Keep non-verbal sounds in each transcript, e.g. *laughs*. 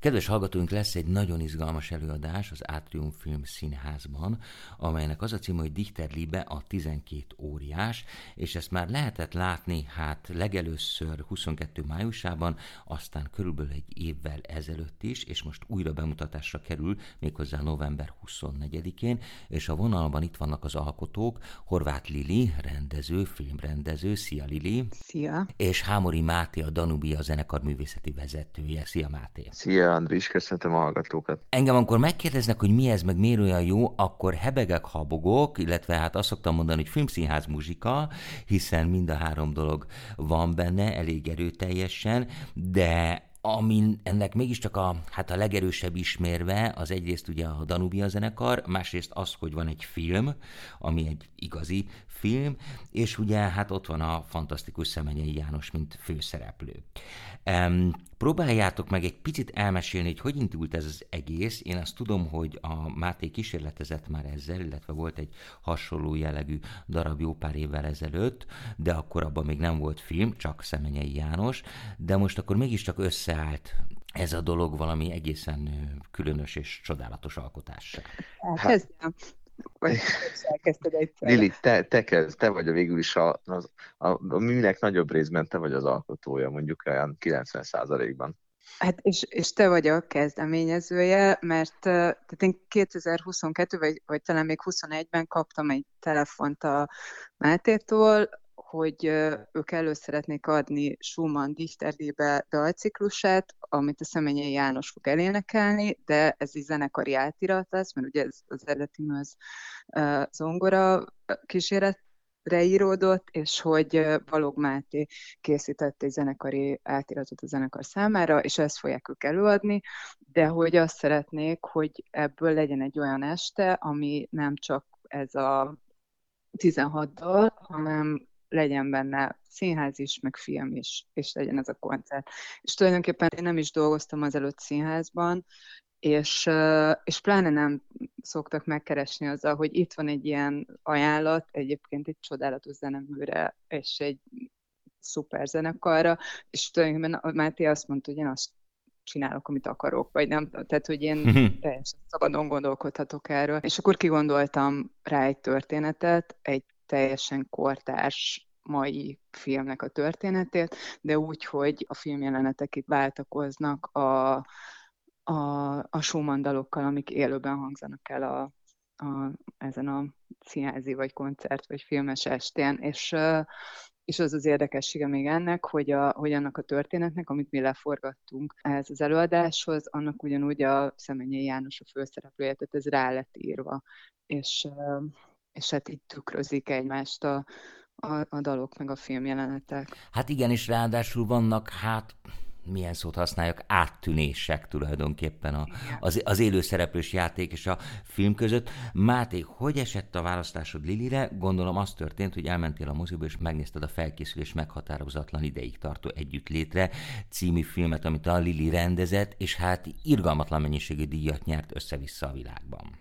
Kedves hallgatóink, lesz egy nagyon izgalmas előadás az Atrium Film Színházban, amelynek az a cím, hogy Dichter Liebe a 12 óriás, és ezt már lehetett látni, hát legelőször 22 májusában, aztán körülbelül egy évvel ezelőtt is, és most újra bemutatásra kerül, méghozzá november 24-én, és a vonalban itt vannak az alkotók, Horváth Lili, rendező, filmrendező, szia Lili! Szia! És Hámori Máté, a Danubia zenekar művészeti vezetője. Szia Máté! Szia! Andris, köszöntöm a hallgatókat. Engem amikor megkérdeznek, hogy mi ez, meg miért olyan jó, akkor hebegek, habogok, illetve hát azt szoktam mondani, hogy filmszínház muzsika, hiszen mind a három dolog van benne, elég erőteljesen, de ami ennek mégiscsak a, hát a legerősebb ismérve, az egyrészt ugye a Danubia zenekar, másrészt az, hogy van egy film, ami egy igazi film, és ugye hát ott van a fantasztikus Szemenyei János, mint főszereplő. Um, próbáljátok meg egy picit elmesélni, hogy hogy indult ez az egész. Én azt tudom, hogy a Máté kísérletezett már ezzel, illetve volt egy hasonló jellegű darab jó pár évvel ezelőtt, de akkor abban még nem volt film, csak Szemenyei János, de most akkor mégiscsak összeállt ez a dolog valami egészen különös és csodálatos alkotás. Hát, *laughs* elkezdted egyszer. Lili, te, te, kezd, te vagy a végül is a, a, a, a műnek nagyobb részben te vagy az alkotója, mondjuk olyan 90%-ban. Hát és, és te vagy a kezdeményezője, mert tehát én 2022 vagy, vagy talán még 21-ben kaptam egy telefont a Mátétól, hogy ők elő szeretnék adni Schumann Dichterlébe dalciklusát, amit a Szemenyei János fog elénekelni, de ez egy zenekari átirat lesz, mert ugye ez az eredeti az zongora kíséretre íródott, és hogy Balog Máté készített egy zenekari átiratot a zenekar számára, és ezt fogják ők előadni, de hogy azt szeretnék, hogy ebből legyen egy olyan este, ami nem csak ez a 16 dal, hanem legyen benne színház is, meg film is, és legyen ez a koncert. És tulajdonképpen én nem is dolgoztam azelőtt színházban, és, és pláne nem szoktak megkeresni azzal, hogy itt van egy ilyen ajánlat, egyébként egy csodálatos zeneműre, és egy szuper zenekarra, és tulajdonképpen Máté azt mondta, hogy én azt csinálok, amit akarok, vagy nem, tehát, hogy én teljesen szabadon gondolkodhatok erről. És akkor kigondoltam rá egy történetet, egy teljesen kortárs mai filmnek a történetét, de úgy, hogy a filmjelenetek itt váltakoznak a, a, a Schumann dalokkal, amik élőben hangzanak el a, a, ezen a színházi, vagy koncert, vagy filmes estén, és, és az az érdekessége még ennek, hogy, a, hogy annak a történetnek, amit mi leforgattunk ehhez az előadáshoz, annak ugyanúgy a Szemenyei János a főszereplője, tehát ez rá lett írva, és, és hát így tükrözik egymást a, a, a dalok, meg a filmjelenetek. Hát igen, és ráadásul vannak, hát milyen szót használjak, áttűnések tulajdonképpen a, az, az élőszereplős játék és a film között. Máté, hogy esett a választásod Lilire? Gondolom az történt, hogy elmentél a moziba és megnézted a felkészülés meghatározatlan ideig tartó együttlétre című filmet, amit a Lili rendezett, és hát irgalmatlan mennyiségű díjat nyert össze-vissza a világban.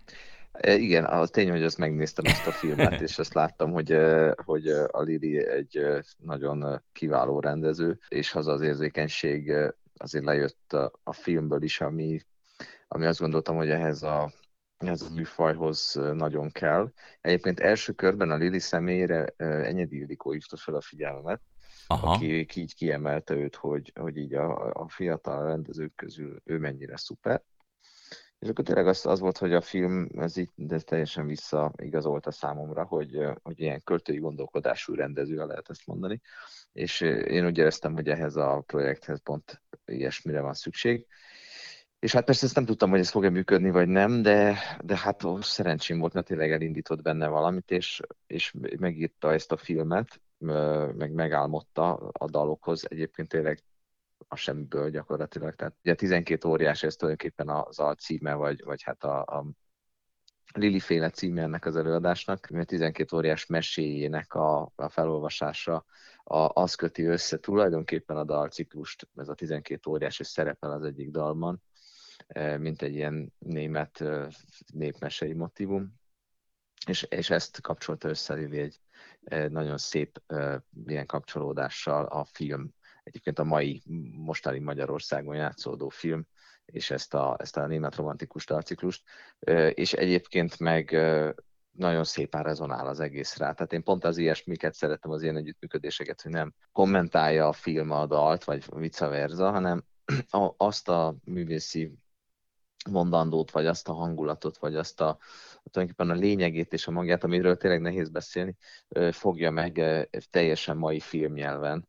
E, igen, az tény, hogy azt megnéztem ezt a filmet, és azt láttam, hogy, e, hogy a Lili egy e, nagyon kiváló rendező, és az az érzékenység azért lejött a, a filmből is, ami, ami azt gondoltam, hogy ehhez a, ehhez a műfajhoz nagyon kell. Egyébként első körben a Lili személyére Enyedi Ildikó hívta fel a figyelmet, Aha. aki így kiemelte őt, hogy, hogy így a, a fiatal rendezők közül ő mennyire szuper. És akkor tényleg az, az volt, hogy a film, ez így de teljesen visszaigazolta számomra, hogy, hogy ilyen költői gondolkodású rendező, lehet ezt mondani. És én úgy éreztem, hogy ehhez a projekthez pont ilyesmire van szükség. És hát persze ezt nem tudtam, hogy ez fog-e működni, vagy nem, de, de hát ó, szerencsém volt, mert tényleg elindított benne valamit, és, és megírta ezt a filmet, meg megálmodta a dalokhoz. Egyébként tényleg a semmiből gyakorlatilag. Tehát ugye 12 óriás, ez tulajdonképpen az alcíme, vagy, vagy hát a, a Lili féle címe ennek az előadásnak, mert 12 óriás meséjének a, a felolvasása a, az köti össze tulajdonképpen a dalciklust, ez a 12 óriás, és szerepel az egyik dalban, e, mint egy ilyen német e, népmesei motivum, és, és ezt kapcsolta össze Lili egy nagyon szép ilyen kapcsolódással a film egyébként a mai, mostani Magyarországon játszódó film és ezt a, ezt a német romantikus dalciklust, és egyébként meg nagyon szépen rezonál az egész rá. Tehát én pont az ilyesmiket szeretem, az ilyen együttműködéseket, hogy nem kommentálja a film a dalt, vagy vice versa, hanem *clears throat* azt a művészi mondandót, vagy azt a hangulatot, vagy azt a tulajdonképpen a lényegét és a magját, amiről tényleg nehéz beszélni, fogja meg teljesen mai filmnyelven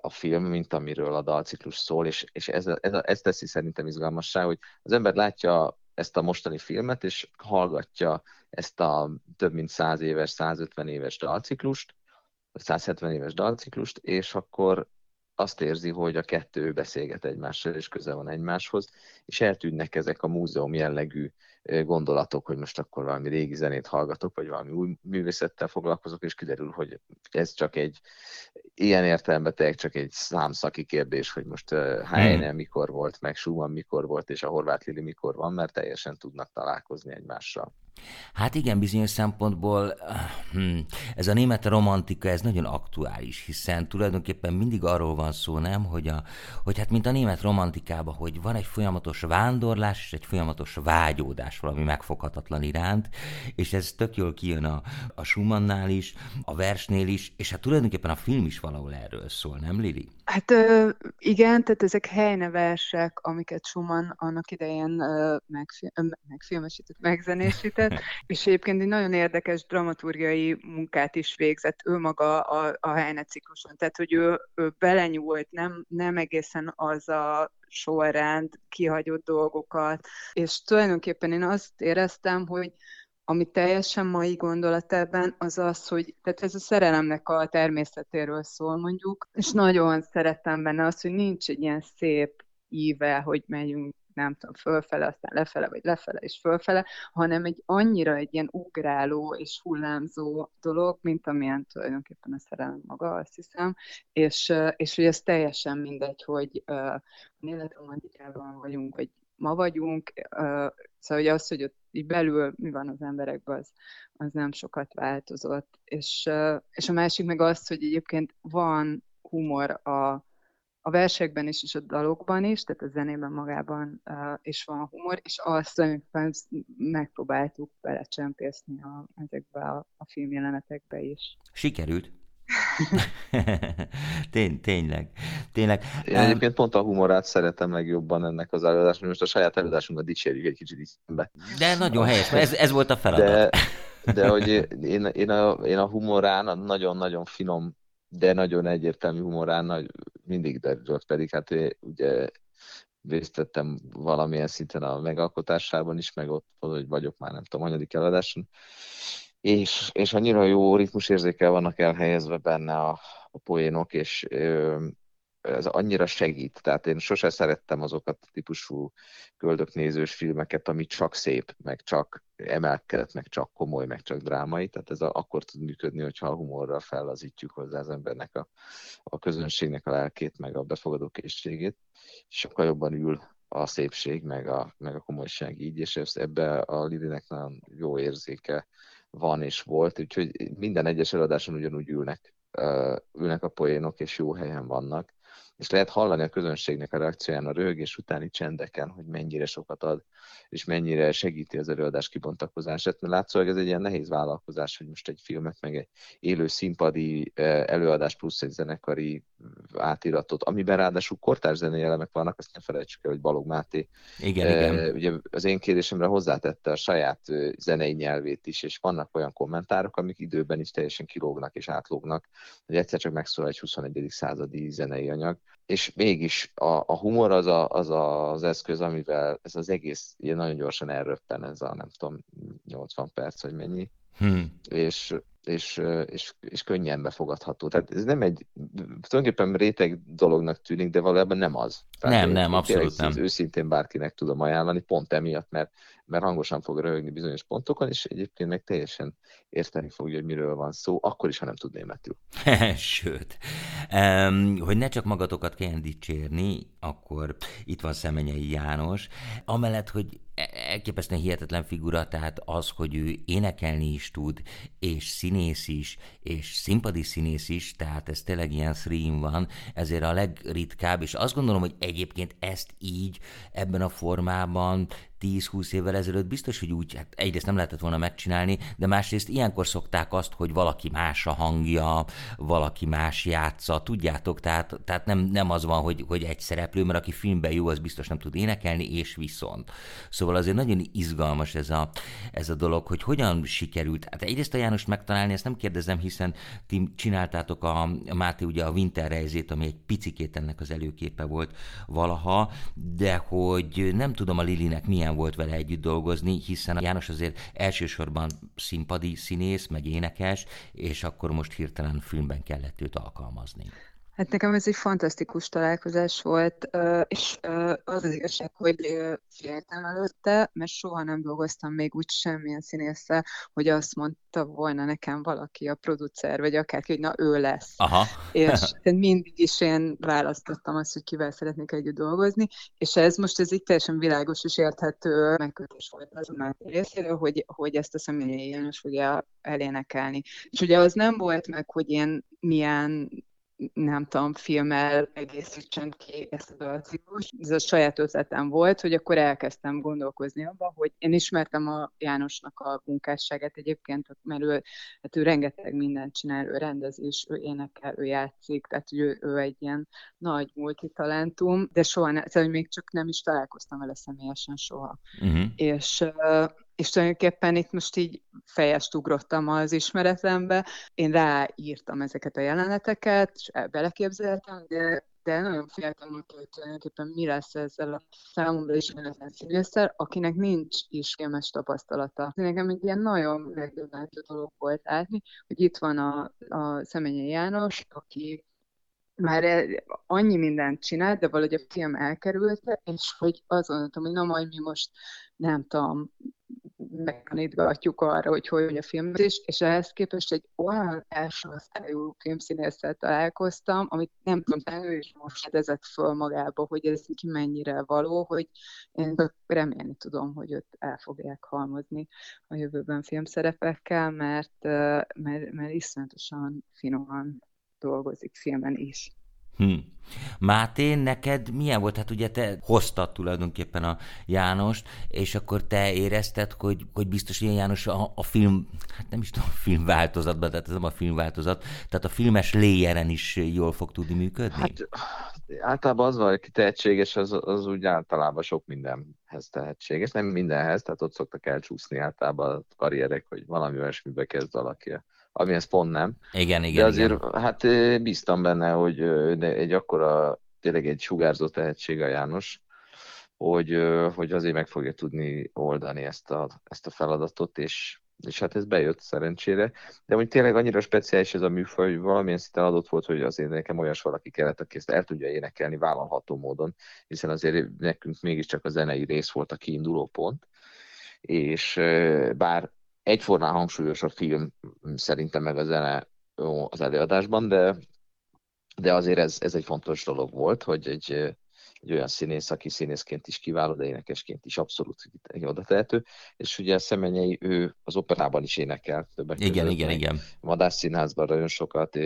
a film, mint amiről a dalciklus szól, és, és ez, ez, ez teszi szerintem izgalmassá, hogy az ember látja ezt a mostani filmet, és hallgatja ezt a több mint 100 éves, 150 éves dalciklust, 170 éves dalciklust, és akkor azt érzi, hogy a kettő beszélget egymással, és köze van egymáshoz, és eltűnnek ezek a múzeum jellegű gondolatok, hogy most akkor valami régi zenét hallgatok, vagy valami új művészettel foglalkozok, és kiderül, hogy ez csak egy ilyen értelemben tényleg csak egy számszaki kérdés, hogy most Heine hmm. mikor volt, meg Schumann mikor volt, és a Horváth Lili mikor van, mert teljesen tudnak találkozni egymással. Hát igen, bizonyos szempontból hm, ez a német romantika, ez nagyon aktuális, hiszen tulajdonképpen mindig arról van szó, nem, hogy, a, hogy hát mint a német romantikában, hogy van egy folyamatos vándorlás és egy folyamatos vágyódás valami megfoghatatlan iránt, és ez tök jól kijön a, a Schumannnál is, a versnél is, és hát tulajdonképpen a film is valahol erről szól, nem Lili? Hát ö, igen, tehát ezek helyne versek, amiket Schumann annak idején ö, megfi- megfilmesített, megzenésített, *laughs* és egyébként egy nagyon érdekes dramaturgiai munkát is végzett ő maga a, a Heine cikluson, tehát hogy ő, ő belenyúlt, nem, nem egészen az a sorrend, kihagyott dolgokat, és tulajdonképpen én azt éreztem, hogy ami teljesen mai gondolat ebben, az az, hogy tehát ez a szerelemnek a természetéről szól mondjuk, és nagyon szeretem benne azt, hogy nincs egy ilyen szép íve, hogy megyünk nem tudom, fölfele, aztán lefele, vagy lefele és fölfele, hanem egy annyira egy ilyen ugráló és hullámzó dolog, mint amilyen tulajdonképpen a szerelem maga, azt hiszem, és, és hogy ez teljesen mindegy, hogy uh, életromantikában vagyunk, vagy ma vagyunk, uh, szóval hogy az, hogy ott így belül mi van az emberekben, az, az nem sokat változott. És, uh, és a másik meg az, hogy egyébként van humor a, a versekben is, és a dalokban is, tehát a zenében magában uh, is van humor, és azt tulajdonképpen megpróbáltuk belecsempészni a, ezekbe a, a filmjelenetekbe is. Sikerült? *laughs* *laughs* Tény, tényleg. tényleg. Én egyébként pont a humorát szeretem legjobban ennek az előadásnak. Most a saját előadásunkat dicsérjük egy kicsit is szembe. De nagyon helyes, ez, ez volt a feladat. De, de hogy én, én, a, én a humorán nagyon-nagyon finom, de nagyon egyértelmű humorán nagy, mindig derült, pedig hát ugye részt vettem valamilyen szinten a megalkotásában is, meg ott, hogy vagyok már nem tudom, anyadik eladáson, és, és annyira jó ritmusérzékel vannak elhelyezve benne a, a poénok, és ez annyira segít. Tehát én sose szerettem azokat a típusú köldöknézős filmeket, ami csak szép, meg csak emelkedett, meg csak komoly, meg csak drámai. Tehát ez a, akkor tud működni, hogyha a humorral fellazítjuk hozzá az embernek a, a közönségnek a lelkét, meg a befogadó készségét. Sokkal jobban ül a szépség, meg a, meg a komolyság így, és ezt ebbe a Lidinek nagyon jó érzéke van és volt, úgyhogy minden egyes eladáson ugyanúgy ülnek, ülnek a poénok, és jó helyen vannak és lehet hallani a közönségnek a reakcióján a röhögés utáni csendeken, hogy mennyire sokat ad, és mennyire segíti az előadás kibontakozását. Mert látszólag ez egy ilyen nehéz vállalkozás, hogy most egy filmet, meg egy élő színpadi eh, előadás plusz egy zenekari átiratot, amiben ráadásul kortárs zenei elemek vannak, azt nem felejtsük el, hogy Balog Máté igen, e, igen. ugye az én kérdésemre hozzátette a saját zenei nyelvét is, és vannak olyan kommentárok, amik időben is teljesen kilógnak és átlógnak, hogy egyszer csak megszól egy 21. századi zenei anyag, és mégis a, a humor az, a, az a, az eszköz, amivel ez az egész ilyen nagyon gyorsan elröppen, ez a nem tudom, 80 perc, vagy mennyi, hmm. és és, és, és könnyen befogadható. Tehát ez nem egy, tulajdonképpen réteg dolognak tűnik, de valójában nem az. Tehát nem, nem, abszolút nem. Őszintén bárkinek tudom ajánlani, pont emiatt, mert, mert hangosan fog röhögni bizonyos pontokon, és egyébként meg teljesen érteni fogja, hogy miről van szó, akkor is, ha nem tud németül. *laughs* Sőt, um, hogy ne csak magatokat kelljen dicsérni, akkor itt van Szemenyei János, amellett, hogy elképesztően hihetetlen figura, tehát az, hogy ő énekelni is tud, és színész is, és színpadi színész is, tehát ez tényleg ilyen stream van, ezért a legritkább, és azt gondolom, hogy egyébként ezt így, ebben a formában 10-20 évvel ezelőtt biztos, hogy úgy, hát egyrészt nem lehetett volna megcsinálni, de másrészt ilyenkor szokták azt, hogy valaki más a hangja, valaki más játsza, tudjátok, tehát, tehát nem, nem az van, hogy, hogy egy szereplő, mert aki filmben jó, az biztos nem tud énekelni, és viszont. Szóval azért nagyon izgalmas ez a, ez a dolog, hogy hogyan sikerült. Hát egyrészt a János megtalálni, ezt nem kérdezem, hiszen ti csináltátok a, a Máté ugye a Winter Reizét, ami egy picikét ennek az előképe volt valaha, de hogy nem tudom a Lilinek milyen milyen volt vele együtt dolgozni, hiszen János azért elsősorban színpadi színész, meg énekes, és akkor most hirtelen filmben kellett őt alkalmazni. Hát nekem ez egy fantasztikus találkozás volt, és az az igazság, hogy féltem előtte, mert soha nem dolgoztam még úgy semmilyen színésszel, hogy azt mondta volna nekem valaki, a producer, vagy akárki, hogy na ő lesz. Aha. és *laughs* mindig is én választottam azt, hogy kivel szeretnék együtt dolgozni, és ez most ez egy teljesen világos és érthető megkötés volt az a részéről, hogy, hogy ezt a személyi János fogja elénekelni. És ugye az nem volt meg, hogy én milyen nem tudom, filmmel egészítsen ki ezt a dalciklus. Ez a saját ötletem volt, hogy akkor elkezdtem gondolkozni abban, hogy én ismertem a Jánosnak a munkásságát egyébként, mert ő, hát ő rengeteg mindent csinál, ő rendezés, ő énekel, ő játszik, tehát hogy ő, ő egy ilyen nagy multitalentum, de soha ne, tehát még csak nem is találkoztam vele személyesen soha. Uh-huh. És és tulajdonképpen itt most így fejest ugrottam az ismeretlembe, én ráírtam ezeket a jeleneteket, és beleképzeltem, de, de nagyon attól, hogy tulajdonképpen mi lesz ezzel a számomra ismeretlen színésszel, akinek nincs is filmes tapasztalata. Nekem egy ilyen nagyon megdöbbentő dolog volt látni, hogy itt van a, a Szemenye János, aki már annyi mindent csinált, de valahogy a film elkerülte, és hogy azon mondtam, hogy na majd mi most nem tudom, megtanítgatjuk arra, hogy hogy a filmezés, és ehhez képest egy olyan első osztályú filmszínésszel találkoztam, amit nem tudom, ő is most fedezett föl magába, hogy ez ki mennyire való, hogy én remélni tudom, hogy őt el fogják halmozni a jövőben filmszerepekkel, mert, mert, mert iszonyatosan finoman dolgozik filmen is. Hm. Máté, neked milyen volt? Hát ugye te hoztad tulajdonképpen a Jánost, és akkor te érezted, hogy, hogy biztos ilyen János a, a film, hát nem is tudom, a filmváltozatban, tehát ez nem a filmváltozat, tehát a filmes léjeren is jól fog tudni működni? Hát általában az van, aki tehetséges, az, az úgy általában sok mindenhez tehetséges, nem mindenhez, tehát ott szoktak elcsúszni általában a karrierek, hogy valami olyasmibe kezd valaki ez pont nem. Igen, igen. De azért igen. hát bíztam benne, hogy egy akkora, tényleg egy sugárzó tehetség a János, hogy, hogy azért meg fogja tudni oldani ezt a, ezt a feladatot, és, és hát ez bejött szerencsére. De hogy tényleg annyira speciális ez a műfaj, hogy valamilyen szinten adott volt, hogy azért nekem olyas valaki kellett, aki ezt el tudja énekelni vállalható módon, hiszen azért nekünk mégiscsak a zenei rész volt a kiinduló pont, és bár egyformán hangsúlyos a film szerintem meg a zene az előadásban, de, de azért ez, ez egy fontos dolog volt, hogy egy, egy olyan színész, aki színészként is kiváló, de énekesként is abszolút oda tehető, és ugye Szemenyei, ő az operában is énekel többek Igen, között, igen, igen. Madás Színházban nagyon sokat,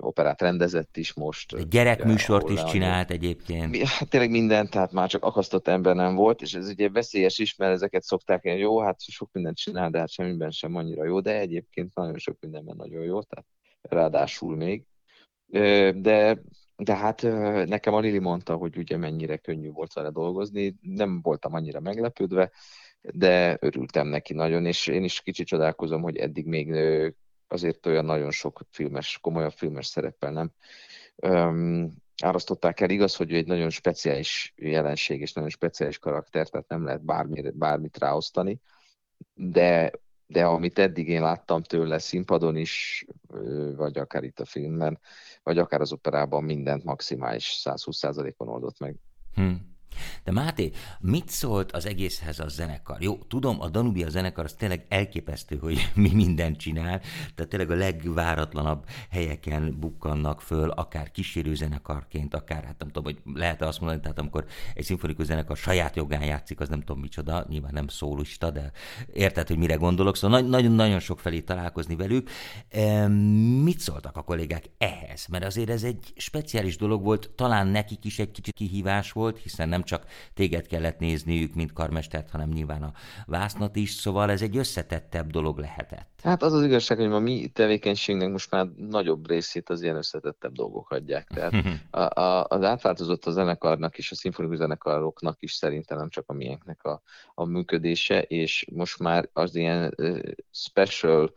operát rendezett is most. Egy gyerekműsort is csinált egyébként. Hát tényleg minden, tehát már csak akasztott ember nem volt, és ez ugye veszélyes is, mert ezeket szokták, jó, hát sok mindent csinál, de hát semmiben sem annyira jó, de egyébként nagyon sok mindenben nagyon jó, tehát ráadásul még. De de hát nekem a Lili mondta, hogy ugye mennyire könnyű volt vele dolgozni, nem voltam annyira meglepődve, de örültem neki nagyon, és én is kicsit csodálkozom, hogy eddig még azért olyan nagyon sok filmes, komolyabb filmes szereppel nem um, árasztották el. Igaz, hogy egy nagyon speciális jelenség és nagyon speciális karakter, tehát nem lehet bármit, bármit ráosztani, de de amit eddig én láttam tőle színpadon is, vagy akár itt a filmben, vagy akár az operában mindent maximális 120%-on oldott meg. Hmm. De Máté, mit szólt az egészhez a zenekar? Jó, tudom, a Danubia zenekar az tényleg elképesztő, hogy *laughs* mi mindent csinál, tehát tényleg a legváratlanabb helyeken bukkannak föl, akár kísérő zenekarként, akár, hát nem tudom, hogy lehet azt mondani, tehát amikor egy szimfonikus zenekar saját jogán játszik, az nem tudom micsoda, nyilván nem szólista, de érted, hogy mire gondolok, szóval nagyon-nagyon sok felé találkozni velük. Mit szóltak a kollégák ehhez? Mert azért ez egy speciális dolog volt, talán nekik is egy kicsit kihívás volt, hiszen nem csak téged kellett nézniük, mint karmestert, hanem nyilván a vásznat is, szóval ez egy összetettebb dolog lehetett. Hát az az igazság, hogy a mi tevékenységnek most már nagyobb részét az ilyen összetettebb dolgok adják. Tehát *laughs* a, a, az átváltozott a zenekarnak és a szimfonikus zenekaroknak is szerintem nem csak a miénknek a, a működése, és most már az ilyen uh, special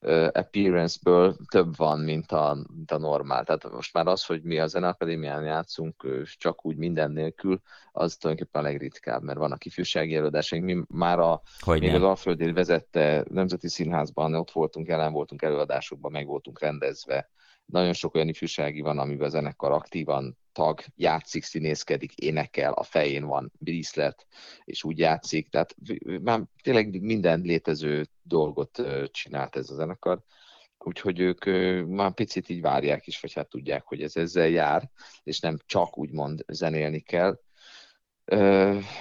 uh, appearance-ből több van, mint a, mint a normál. Tehát most már az, hogy mi a Zeneakadémián játszunk csak úgy minden nélkül, az tulajdonképpen a legritkább, mert vannak ifjúsági előadásaink. Mi már a, hogy még nem. az Alföldi vezette Nemzeti Színházban, ott voltunk, jelen voltunk előadásokban, meg voltunk rendezve. Nagyon sok olyan ifjúsági van, amiben a zenekar aktívan tag, játszik, színészkedik, énekel, a fején van díszlet, és úgy játszik. Tehát már tényleg minden létező dolgot csinált ez a zenekar úgyhogy ők már picit így várják is, vagy hát tudják, hogy ez ezzel jár, és nem csak úgymond zenélni kell.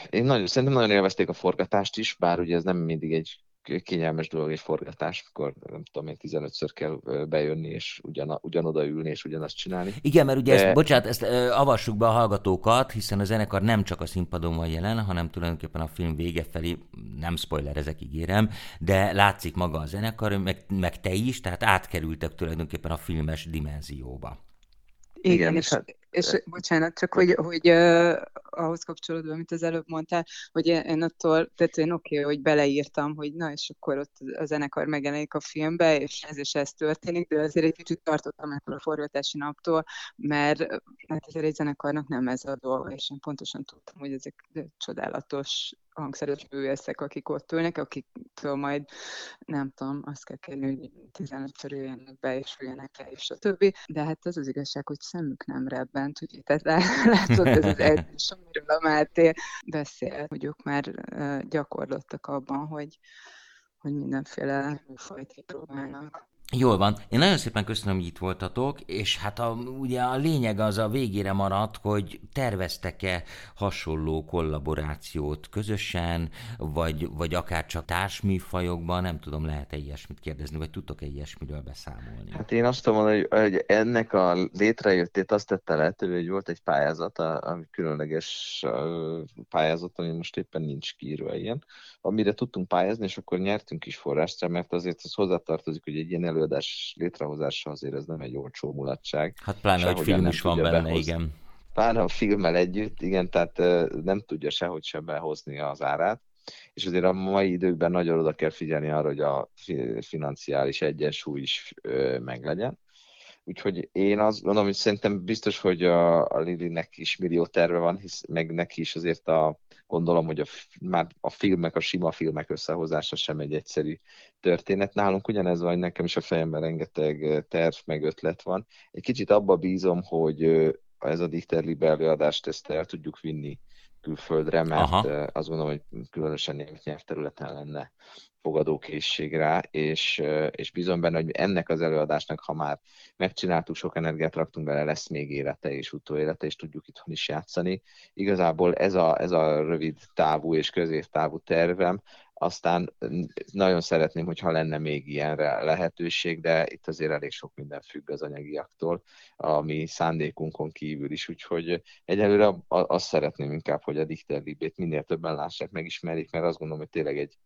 Én nagyon, szerintem nagyon élvezték a forgatást is, bár ugye ez nem mindig egy kényelmes dolog egy forgatás, akkor nem tudom én 15-ször kell bejönni, és ugyan, ugyanoda ülni, és ugyanazt csinálni. Igen, mert ugye De... ezt, bocsánat, ezt avassuk be a hallgatókat, hiszen a zenekar nem csak a színpadon van jelen, hanem tulajdonképpen a film vége felé, nem spoiler, ezek ígérem, de látszik maga a zenekar, meg, meg te is, tehát átkerültek tulajdonképpen a filmes dimenzióba. Igen, Igen és, hát és bocsánat, csak hogy, hogy ahhoz kapcsolódva, amit az előbb mondtál, hogy én attól, tehát én oké, okay, hogy beleírtam, hogy na, és akkor ott a zenekar megjelenik a filmbe, és ez és ez történik, de azért egy kicsit tartottam ettől a forgatási naptól, mert hát azért egy zenekarnak nem ez a dolga, és én pontosan tudtam, hogy ezek csodálatos hangszeres művészek, akik ott ülnek, akiktől majd nem tudom, azt kell kérni, hogy 15-ször jöjjenek be, és üljenek le, és a többi. De hát az az igazság, hogy szemük nem rebbent, ugye, tehát *laughs* látod, ez az egy, amiről a Máté beszél, hogy ők már gyakorlottak abban, hogy, hogy mindenféle fajt kipróbálnak. Jól van. Én nagyon szépen köszönöm, hogy itt voltatok, és hát a, ugye a lényeg az a végére maradt, hogy terveztek-e hasonló kollaborációt közösen, vagy, vagy akár csak társműfajokban, nem tudom, lehet-e ilyesmit kérdezni, vagy tudtok-e ilyesmiről beszámolni? Hát én azt tudom mondani, hogy ennek a létrejöttét azt tette lehetővé, hogy volt egy pályázat, ami különleges pályázat, ami most éppen nincs kiírva ilyen, amire tudtunk pályázni, és akkor nyertünk is forrást, mert azért az hozzátartozik, hogy egy ilyen elő előadás létrehozása azért ez nem egy olcsó mulatság. Hát pláne, hogy film is van benne, behozni. igen. Pláne a filmmel együtt, igen, tehát nem tudja sehogy sem behozni az árát. És azért a mai időkben nagyon oda kell figyelni arra, hogy a financiális egyensúly is meglegyen. Úgyhogy én azt gondolom, hogy szerintem biztos, hogy a, a Lilinek is millió terve van, hisz meg neki is azért a, gondolom, hogy a, már a filmek, a sima filmek összehozása sem egy egyszerű történet. Nálunk ugyanez van, nekem is a fejemben rengeteg terv meg ötlet van. Egy kicsit abba bízom, hogy ez a Dichter Libe előadást ezt el tudjuk vinni külföldre, mert Aha. azt gondolom, hogy különösen német nyelvterületen lenne fogadókészség rá, és, és bizony benne, hogy ennek az előadásnak, ha már megcsináltuk, sok energiát raktunk bele, lesz még élete és utóélete, és tudjuk itthon is játszani. Igazából ez a, ez a rövid távú és középtávú tervem, aztán nagyon szeretném, hogyha lenne még ilyenre lehetőség, de itt azért elég sok minden függ az anyagiaktól, ami szándékunkon kívül is, úgyhogy egyelőre azt szeretném inkább, hogy a Dichter Libét minél többen lássák, megismerjék, mert azt gondolom, hogy tényleg egy,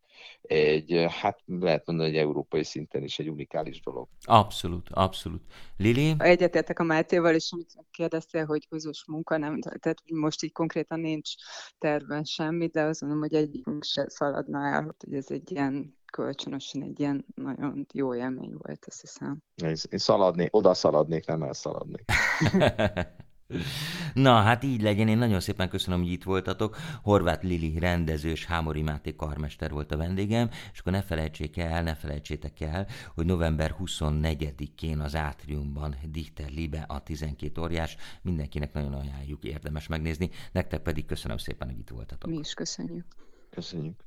egy, hát lehet mondani, hogy európai szinten is egy unikális dolog. Abszolút, abszolút. Lili? Egyetértek a Mátéval, és amit kérdeztél, hogy közös munka, nem, tehát most így konkrétan nincs terven semmi, de azt mondom, hogy egyikünk se szaladna el, hogy ez egy ilyen kölcsönösen egy ilyen nagyon jó élmény volt, azt hiszem. Én, én szaladnék, oda szaladnék, nem elszaladnék. *laughs* Na, hát így legyen. Én nagyon szépen köszönöm, hogy itt voltatok. Horváth Lili rendező és Hámori Máté karmester volt a vendégem, és akkor ne felejtsék el, ne felejtsétek el, hogy november 24-én az Átriumban Dichter Libe a 12 óriás. Mindenkinek nagyon ajánljuk, érdemes megnézni. Nektek pedig köszönöm szépen, hogy itt voltatok. Mi is köszönjük. Köszönjük.